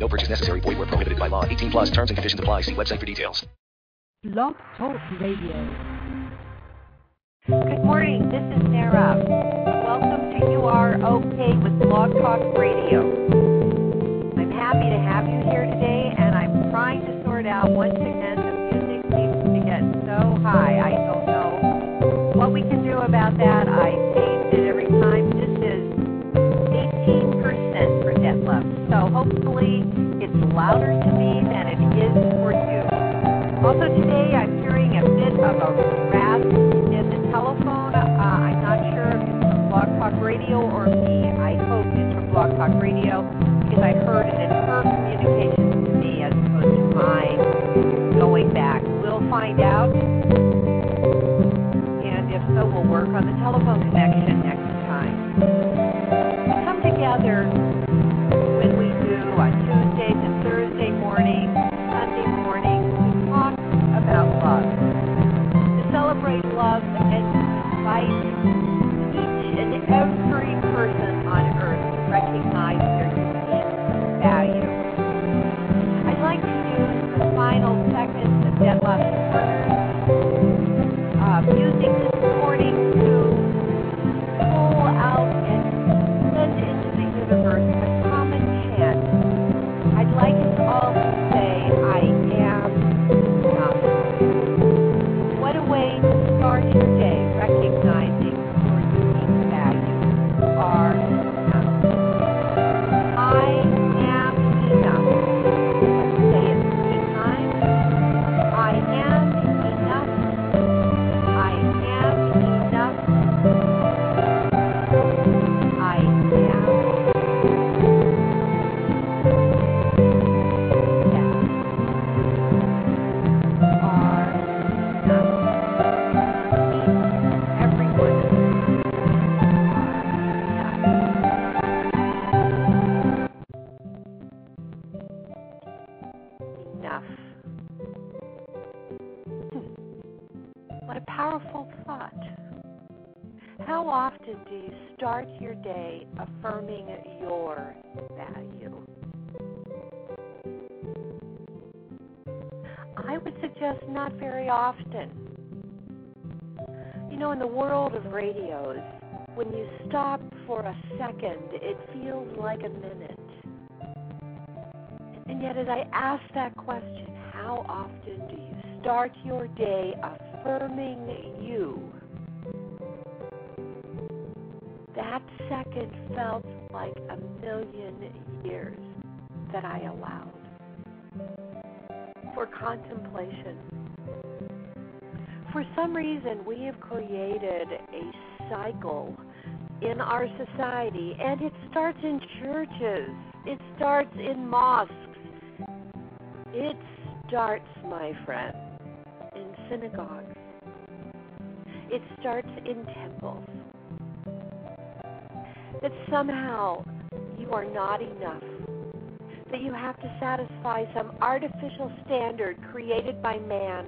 No purchase necessary. Void where prohibited by law. 18 plus terms and conditions apply. See website for details. Blog Talk Radio. Good morning. This is Sarah. Welcome to You Are Okay with Blog Talk Radio. I'm happy to have you here today, and I'm trying to sort out once again the music seems to get so high. I louder to me than it is for you. Also today I'm hearing a bit of a you start your day affirming your value? I would suggest not very often. You know, in the world of radios, when you stop for a second, it feels like a minute. And yet, as I ask that question, how often do you start your day affirming you? That second felt like a million years that I allowed for contemplation. For some reason, we have created a cycle in our society, and it starts in churches, it starts in mosques, it starts, my friend, in synagogues, it starts in temples. That somehow you are not enough that you have to satisfy some artificial standard created by man.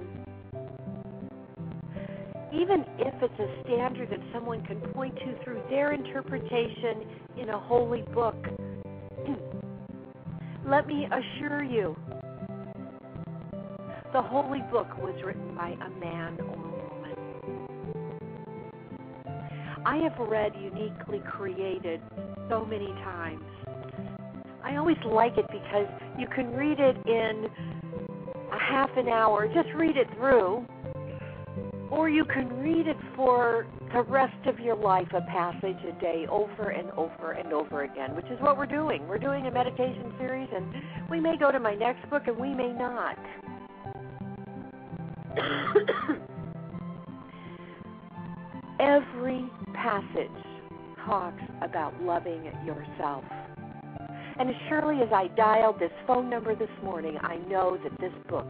Even if it's a standard that someone can point to through their interpretation in a holy book. Let me assure you, the holy book was written by a man I have read Uniquely Created so many times. I always like it because you can read it in a half an hour, just read it through, or you can read it for the rest of your life, a passage a day, over and over and over again, which is what we're doing. We're doing a meditation series, and we may go to my next book and we may not. Every passage talks about loving yourself. And as surely as I dialed this phone number this morning, I know that this book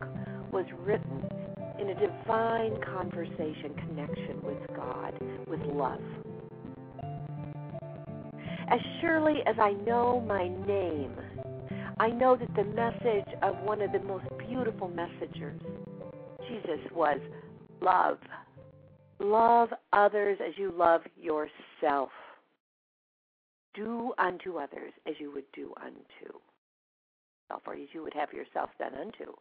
was written in a divine conversation connection with God, with love. As surely as I know my name, I know that the message of one of the most beautiful messengers, Jesus, was love. Love others as you love yourself. Do unto others as you would do unto self, or as you would have yourself done unto.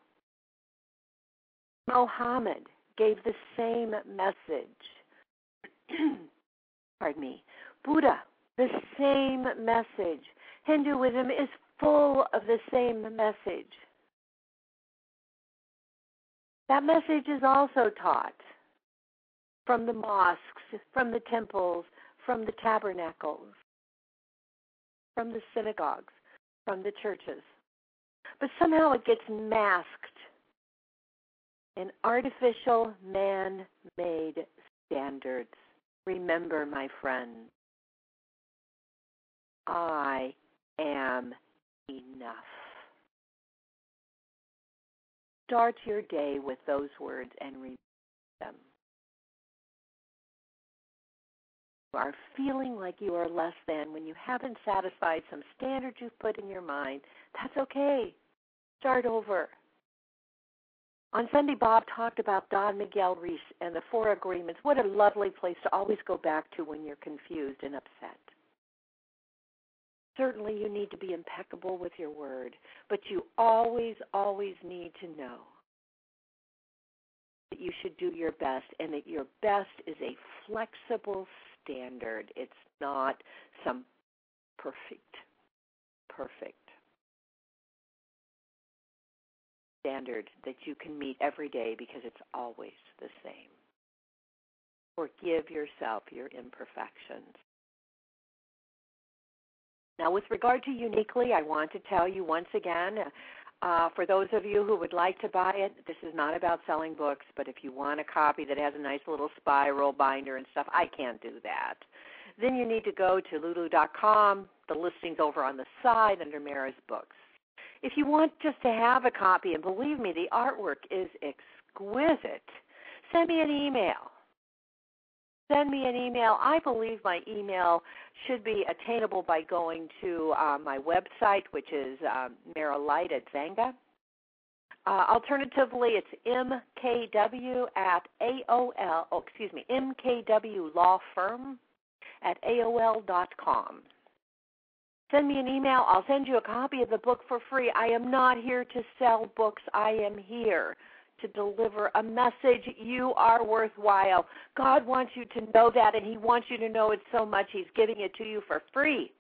Mohammed gave the same message. Pardon me. Buddha, the same message. Hinduism is full of the same message. That message is also taught from the mosques, from the temples, from the tabernacles, from the synagogues, from the churches. But somehow it gets masked in artificial man made standards. Remember, my friend, I am enough. Start your day with those words and read them. Are feeling like you are less than when you haven't satisfied some standard you've put in your mind. That's okay. Start over. On Sunday, Bob talked about Don Miguel Ruiz and the four agreements. What a lovely place to always go back to when you're confused and upset. Certainly, you need to be impeccable with your word, but you always, always need to know that you should do your best and that your best is a flexible standard. It's not some perfect, perfect standard that you can meet every day because it's always the same. Forgive yourself your imperfections. Now, with regard to Uniquely, I want to tell you once again uh, for those of you who would like to buy it, this is not about selling books, but if you want a copy that has a nice little spiral binder and stuff, I can't do that. Then you need to go to lulu.com. The listing's over on the side under Mara's Books. If you want just to have a copy, and believe me, the artwork is exquisite, send me an email send me an email. I believe my email should be attainable by going to uh, my website, which is um, Light at Xanga. Uh, alternatively, it's mkw at AOL, oh, excuse me, mkw law firm at AOL dot com. Send me an email. I'll send you a copy of the book for free. I am not here to sell books. I am here to deliver a message. You are worthwhile. God wants you to know that, and He wants you to know it so much, He's giving it to you for free.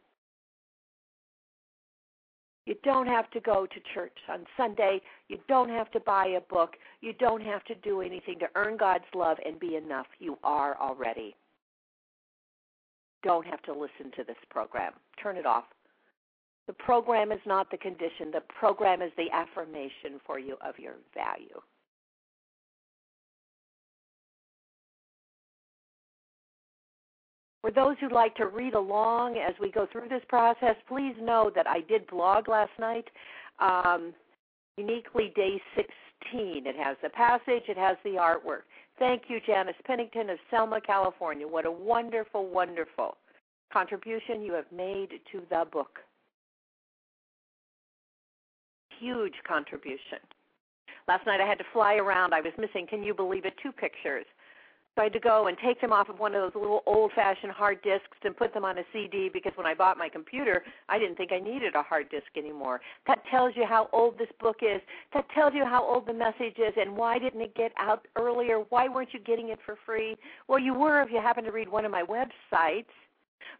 You don't have to go to church on Sunday. You don't have to buy a book. You don't have to do anything to earn God's love and be enough. You are already. Don't have to listen to this program. Turn it off. The program is not the condition. The program is the affirmation for you of your value. For those who'd like to read along as we go through this process, please know that I did blog last night, um, uniquely day 16. It has the passage, it has the artwork. Thank you, Janice Pennington of Selma, California. What a wonderful, wonderful contribution you have made to the book. Huge contribution. Last night I had to fly around. I was missing, can you believe it, two pictures so I had to go and take them off of one of those little old fashioned hard disks and put them on a CD because when I bought my computer, I didn't think I needed a hard disk anymore. That tells you how old this book is. That tells you how old the message is and why didn't it get out earlier? Why weren't you getting it for free? Well, you were if you happened to read one of my websites.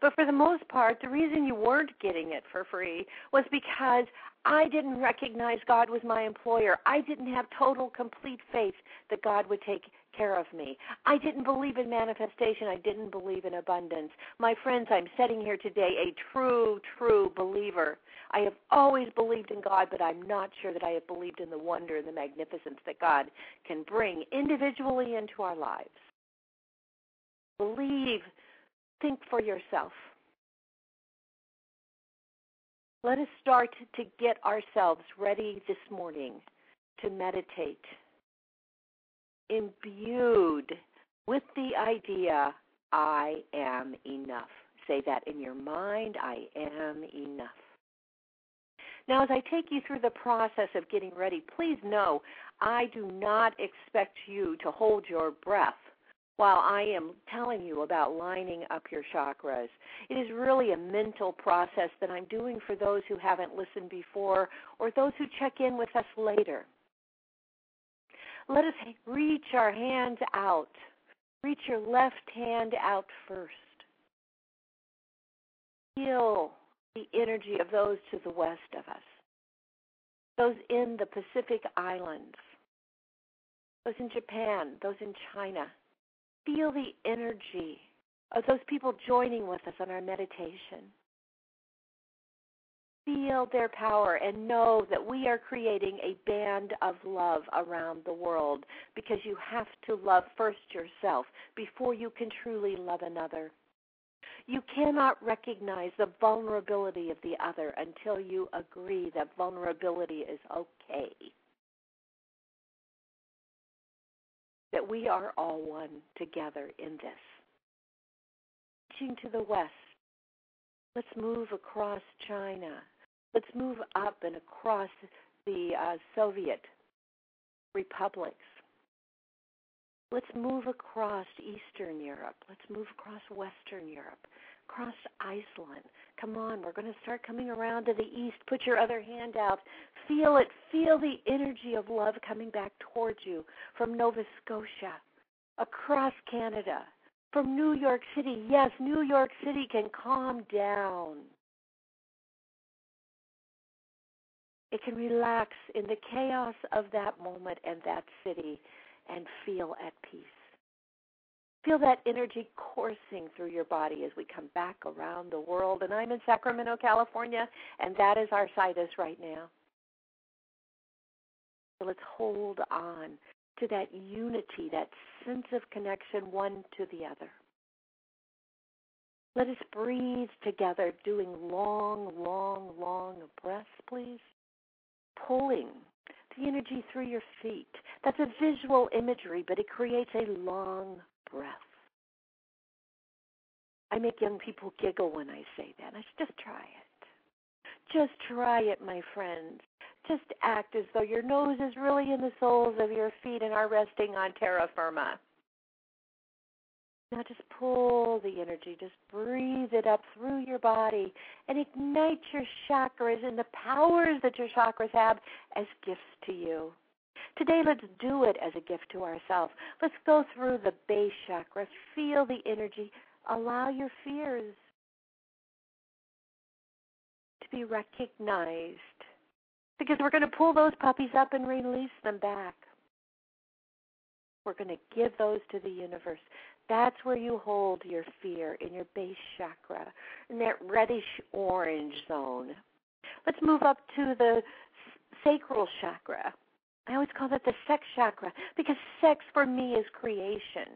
But for the most part, the reason you weren't getting it for free was because I didn't recognize God was my employer. I didn't have total, complete faith that God would take care of me. I didn't believe in manifestation. I didn't believe in abundance. My friends, I'm sitting here today a true, true believer. I have always believed in God, but I'm not sure that I have believed in the wonder and the magnificence that God can bring individually into our lives. Believe, think for yourself. Let us start to get ourselves ready this morning to meditate imbued with the idea, I am enough. Say that in your mind, I am enough. Now, as I take you through the process of getting ready, please know I do not expect you to hold your breath while I am telling you about lining up your chakras. It is really a mental process that I'm doing for those who haven't listened before or those who check in with us later. Let us reach our hands out. Reach your left hand out first. Feel the energy of those to the west of us, those in the Pacific Islands, those in Japan, those in China. Feel the energy of those people joining with us on our meditation. Feel their power and know that we are creating a band of love around the world because you have to love first yourself before you can truly love another. You cannot recognize the vulnerability of the other until you agree that vulnerability is okay. That we are all one together in this. Reaching to the west, let's move across China. Let's move up and across the uh, Soviet republics. Let's move across Eastern Europe. Let's move across Western Europe, across Iceland. Come on, we're going to start coming around to the east. Put your other hand out. Feel it. Feel the energy of love coming back towards you from Nova Scotia, across Canada, from New York City. Yes, New York City can calm down. It can relax in the chaos of that moment and that city and feel at peace. Feel that energy coursing through your body as we come back around the world. And I'm in Sacramento, California, and that is our situs right now. So let's hold on to that unity, that sense of connection one to the other. Let us breathe together, doing long, long, long breaths, please. Pulling the energy through your feet. That's a visual imagery, but it creates a long breath. I make young people giggle when I say that. I say, just try it. Just try it, my friends. Just act as though your nose is really in the soles of your feet and are resting on terra firma. Now just pull the energy, just breathe it up through your body and ignite your chakras and the powers that your chakras have as gifts to you. Today, let's do it as a gift to ourselves. Let's go through the base chakras, feel the energy, allow your fears to be recognized because we're going to pull those puppies up and release them back. We're going to give those to the universe. That's where you hold your fear in your base chakra, in that reddish orange zone. Let's move up to the sacral chakra. I always call that the sex chakra because sex for me is creation.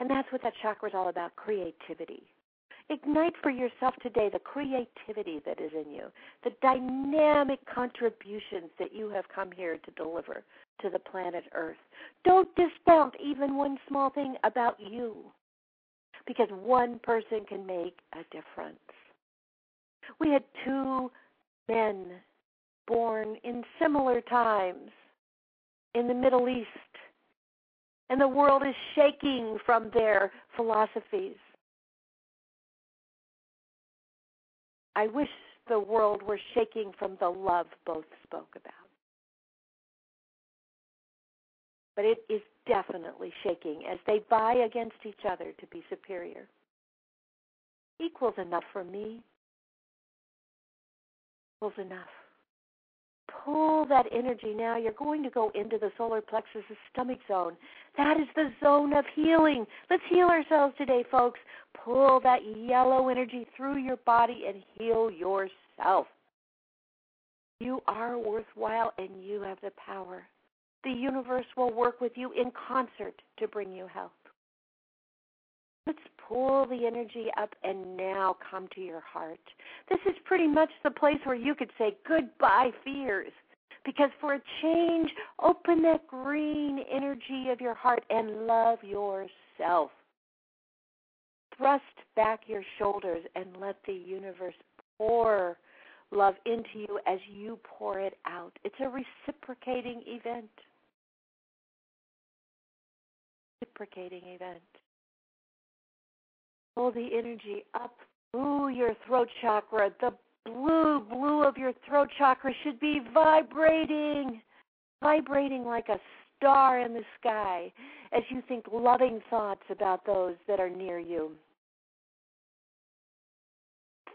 And that's what that chakra is all about creativity. Ignite for yourself today the creativity that is in you, the dynamic contributions that you have come here to deliver to the planet Earth. Don't discount even one small thing about you because one person can make a difference. We had two men born in similar times in the Middle East, and the world is shaking from their philosophies. I wish the world were shaking from the love both spoke about. But it is definitely shaking as they vie against each other to be superior. Equals enough for me. Equals enough. Pull that energy now. You're going to go into the solar plexus, stomach zone. That is the zone of healing. Let's heal ourselves today, folks. Pull that yellow energy through your body and heal yourself. You are worthwhile and you have the power. The universe will work with you in concert to bring you health. Let's pull the energy up and now come to your heart. This is pretty much the place where you could say goodbye, fears, Because for a change, open that green energy of your heart and love yourself. Thrust back your shoulders and let the universe pour love into you as you pour it out. It's a reciprocating event. Reciprocating event. Pull the energy up through your throat chakra. The blue, blue of your throat chakra should be vibrating, vibrating like a star in the sky as you think loving thoughts about those that are near you.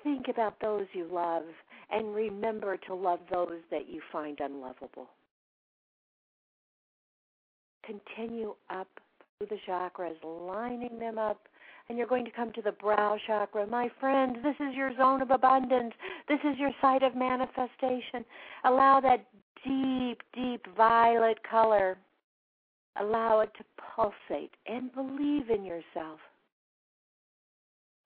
Think about those you love and remember to love those that you find unlovable. Continue up the chakras, lining them up and you're going to come to the brow chakra. My friend, this is your zone of abundance. This is your site of manifestation. Allow that deep, deep violet color. Allow it to pulsate and believe in yourself.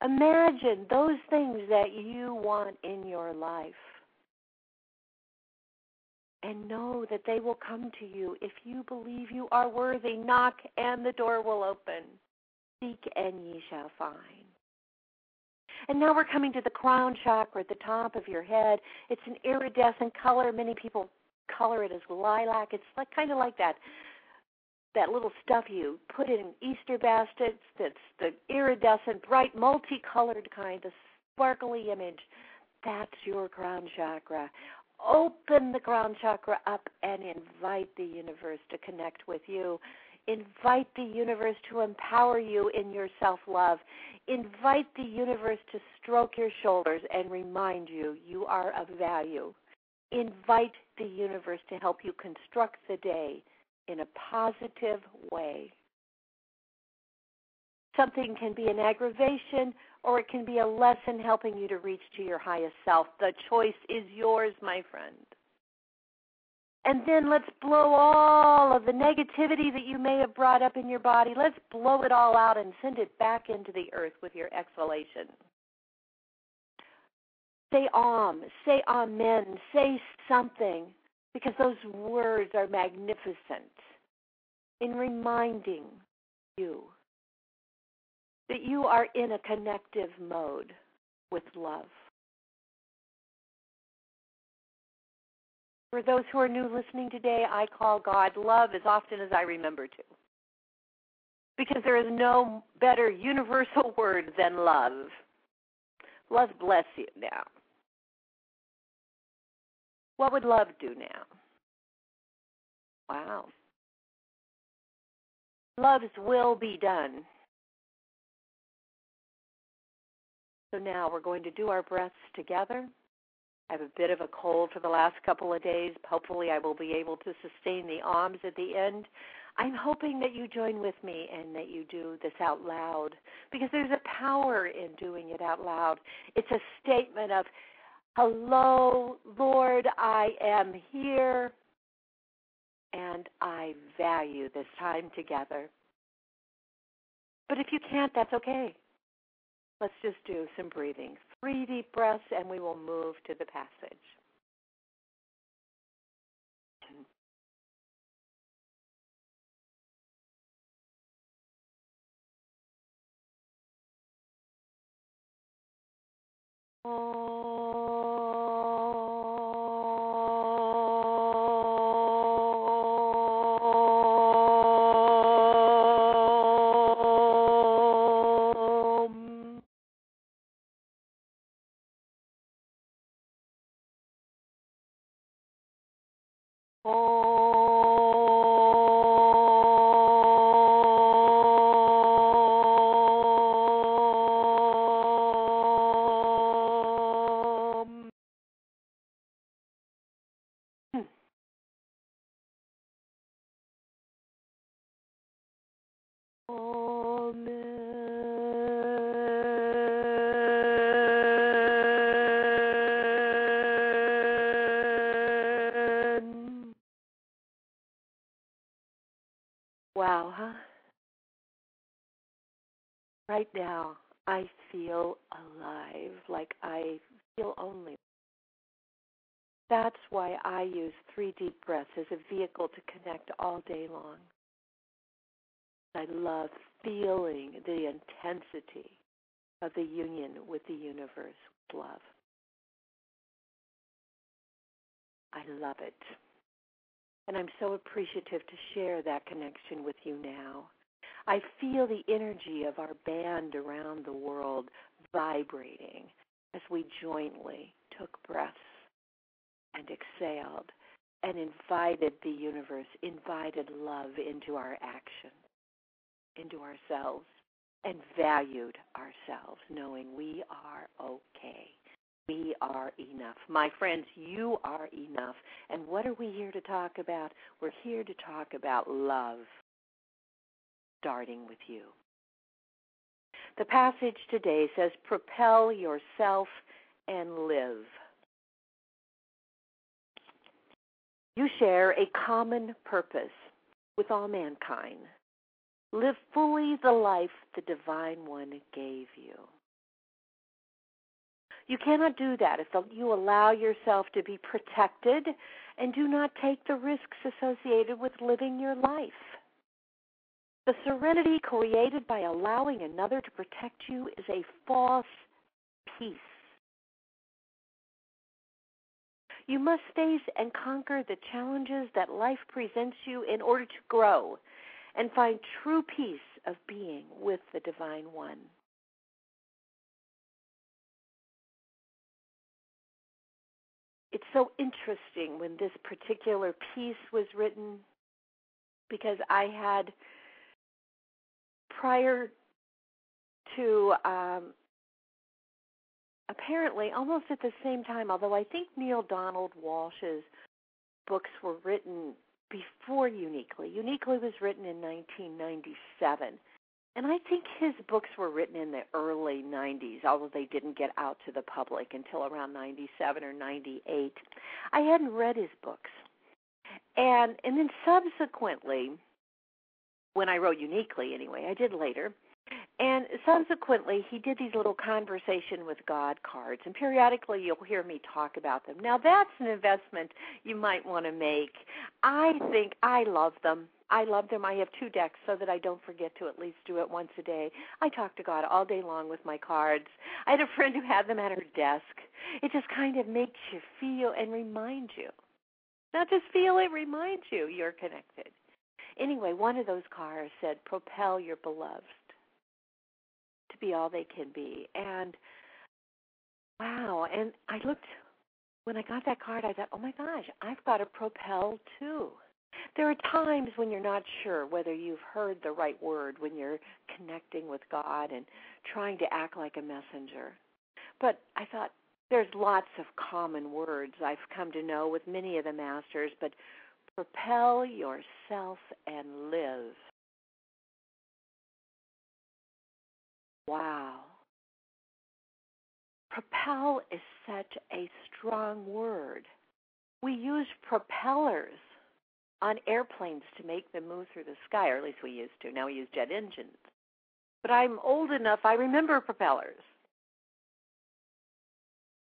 Imagine those things that you want in your life. And know that they will come to you if you believe you are worthy. Knock and the door will open. Seek and ye shall find. And now we're coming to the crown chakra at the top of your head. It's an iridescent color. Many people color it as lilac. It's like kind of like that that little stuff you put in Easter baskets that's the iridescent, bright, multicolored kind, the sparkly image. That's your crown chakra. Open the crown chakra up and invite the universe to connect with you. Invite the universe to empower you in your self love. Invite the universe to stroke your shoulders and remind you you are of value. Invite the universe to help you construct the day in a positive way. Something can be an aggravation or it can be a lesson helping you to reach to your highest self. The choice is yours, my friend. And then let's blow all of the negativity that you may have brought up in your body, let's blow it all out and send it back into the earth with your exhalation. Say Om, say Amen, say something, because those words are magnificent in reminding you that you are in a connective mode with love. For those who are new listening today, I call God love as often as I remember to. Because there is no better universal word than love. Love bless you now. What would love do now? Wow. Love's will be done. So now we're going to do our breaths together. I have a bit of a cold for the last couple of days. Hopefully, I will be able to sustain the arms at the end. I'm hoping that you join with me and that you do this out loud because there's a power in doing it out loud. It's a statement of, Hello, Lord, I am here and I value this time together. But if you can't, that's okay. Let's just do some breathing. Three deep breaths, and we will move to the passage. Wow, Right now, I feel alive, like I feel only. That's why I use three deep breaths as a vehicle to connect all day long. I love feeling the intensity of the union with the universe with love. I love it. And I'm so appreciative to share that connection with you now. I feel the energy of our band around the world vibrating as we jointly took breaths and exhaled and invited the universe, invited love into our action, into ourselves, and valued ourselves, knowing we are okay. We are enough. My friends, you are enough. And what are we here to talk about? We're here to talk about love, starting with you. The passage today says, Propel yourself and live. You share a common purpose with all mankind. Live fully the life the Divine One gave you. You cannot do that if you allow yourself to be protected and do not take the risks associated with living your life. The serenity created by allowing another to protect you is a false peace. You must face and conquer the challenges that life presents you in order to grow and find true peace of being with the Divine One. It's so interesting when this particular piece was written because I had prior to um, apparently almost at the same time, although I think Neale Donald Walsch's books were written before Uniquely. Uniquely was written in 1997. And I think his books were written in the early 90s, although they didn't get out to the public until around 97 or 98. I hadn't read his books. And and then subsequently when I wrote Uniquely anyway, I did later. And subsequently, he did these little conversation with God cards, and periodically you'll hear me talk about them. Now, that's an investment you might want to make. I think I love them. I love them. I have two decks so that I don't forget to at least do it once a day. I talk to God all day long with my cards. I had a friend who had them at her desk. It just kind of makes you feel and remind you. Not just feel it, reminds you you're connected. Anyway, one of those cards said, Propel your beloved to be all they can be. And wow, and I looked when I got that card, I thought, oh my gosh, I've got a propel too. There are times when you're not sure whether you've heard the right word when you're connecting with God and trying to act like a messenger. But I thought there's lots of common words I've come to know with many of the masters, but propel yourself and live Wow. Propel is such a strong word. We use propellers on airplanes to make them move through the sky, or at least we used to. Now we use jet engines. But I'm old enough, I remember propellers.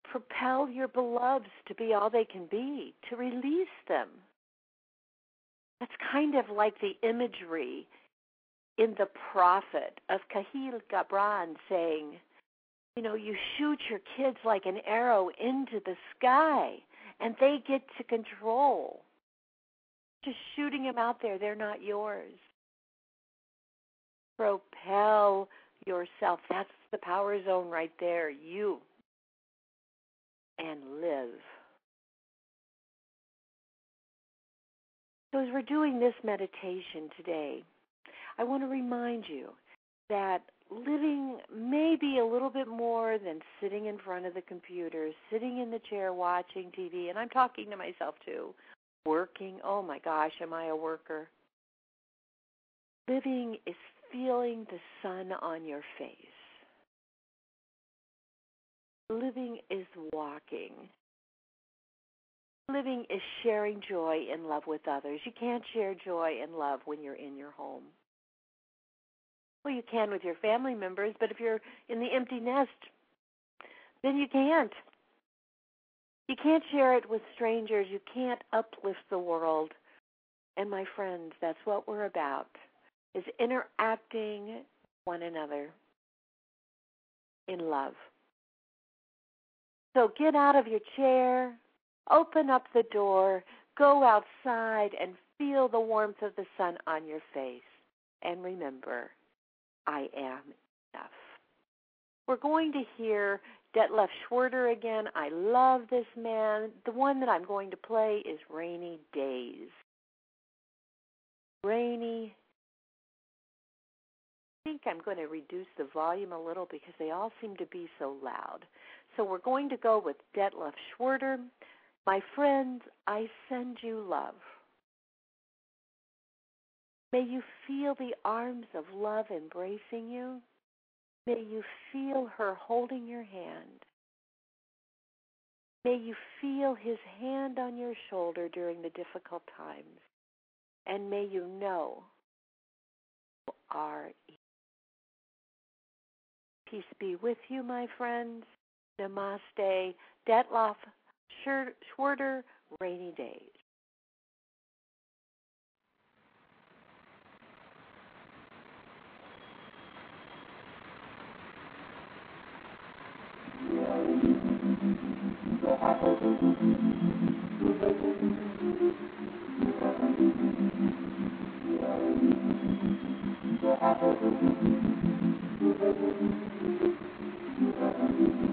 Propel your beloveds to be all they can be, to release them. That's kind of like the imagery in the prophet of Kahlil Gibran saying, you know, you shoot your kids like an arrow into the sky and they get to control. Just shooting them out there, they're not yours. Propel yourself. That's the power zone right there. You. And live. So, as we're doing this meditation today, I want to remind you that living may be a little bit more than sitting in front of the computer, sitting in the chair watching TV, and I'm talking to myself too. Working, oh my gosh, am I a worker? Living is feeling the sun on your face. Living is walking. Living is sharing joy and love with others. You can't share joy and love when you're in your home. Well, you can with your family members, but if you're in the empty nest, then you can't. You can't share it with strangers. You can't uplift the world. And my friends, that's what we're about is interacting one another in love. So get out of your chair, open up the door, go outside and feel the warmth of the sun on your face. And remember, I am enough. We're going to hear Detlef Schwerter again. I love this man. The one that I'm going to play is Rainy Days. Rainy I think I'm going to reduce the volume a little because they all seem to be so loud. So we're going to go with Detlef Schwerter. My friends, I send you love. May you feel the arms of love embracing you. May you feel her holding your hand. May you feel his hand on your shoulder during the difficult times. And may you know you are Peace be with you, my friends. Namaste. Detlef Schwerter rainy days.